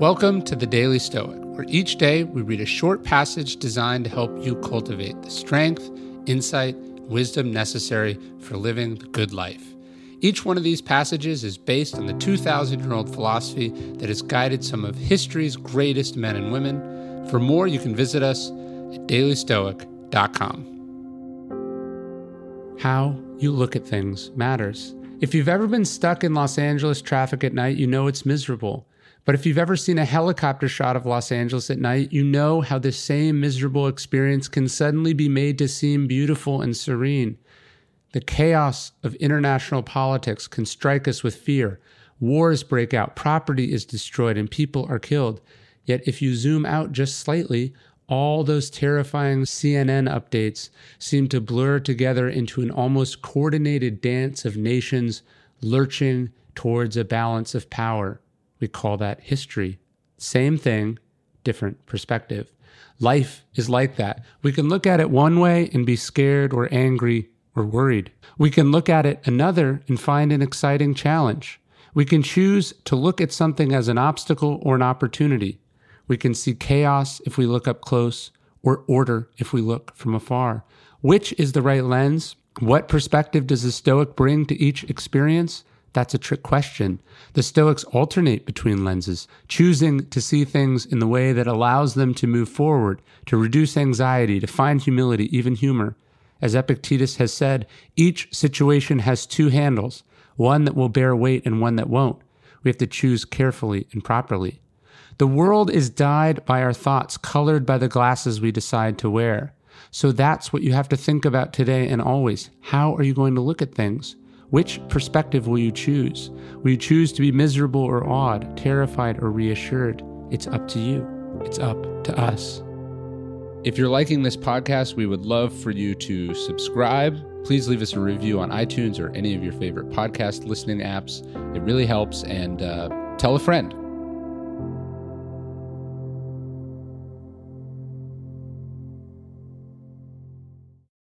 Welcome to the Daily Stoic, where each day we read a short passage designed to help you cultivate the strength, insight, wisdom necessary for living the good life. Each one of these passages is based on the 2,000 year old philosophy that has guided some of history's greatest men and women. For more, you can visit us at dailystoic.com. How you look at things matters. If you've ever been stuck in Los Angeles traffic at night, you know it's miserable. But if you've ever seen a helicopter shot of Los Angeles at night, you know how this same miserable experience can suddenly be made to seem beautiful and serene. The chaos of international politics can strike us with fear. Wars break out, property is destroyed, and people are killed. Yet, if you zoom out just slightly, all those terrifying CNN updates seem to blur together into an almost coordinated dance of nations lurching towards a balance of power. We call that history. Same thing, different perspective. Life is like that. We can look at it one way and be scared or angry or worried. We can look at it another and find an exciting challenge. We can choose to look at something as an obstacle or an opportunity. We can see chaos if we look up close or order if we look from afar. Which is the right lens? What perspective does the Stoic bring to each experience? That's a trick question. The Stoics alternate between lenses, choosing to see things in the way that allows them to move forward, to reduce anxiety, to find humility, even humor. As Epictetus has said, each situation has two handles, one that will bear weight and one that won't. We have to choose carefully and properly. The world is dyed by our thoughts, colored by the glasses we decide to wear. So that's what you have to think about today and always. How are you going to look at things? Which perspective will you choose? Will you choose to be miserable or awed, terrified or reassured? It's up to you. It's up to us. If you're liking this podcast, we would love for you to subscribe. Please leave us a review on iTunes or any of your favorite podcast listening apps. It really helps. And uh, tell a friend.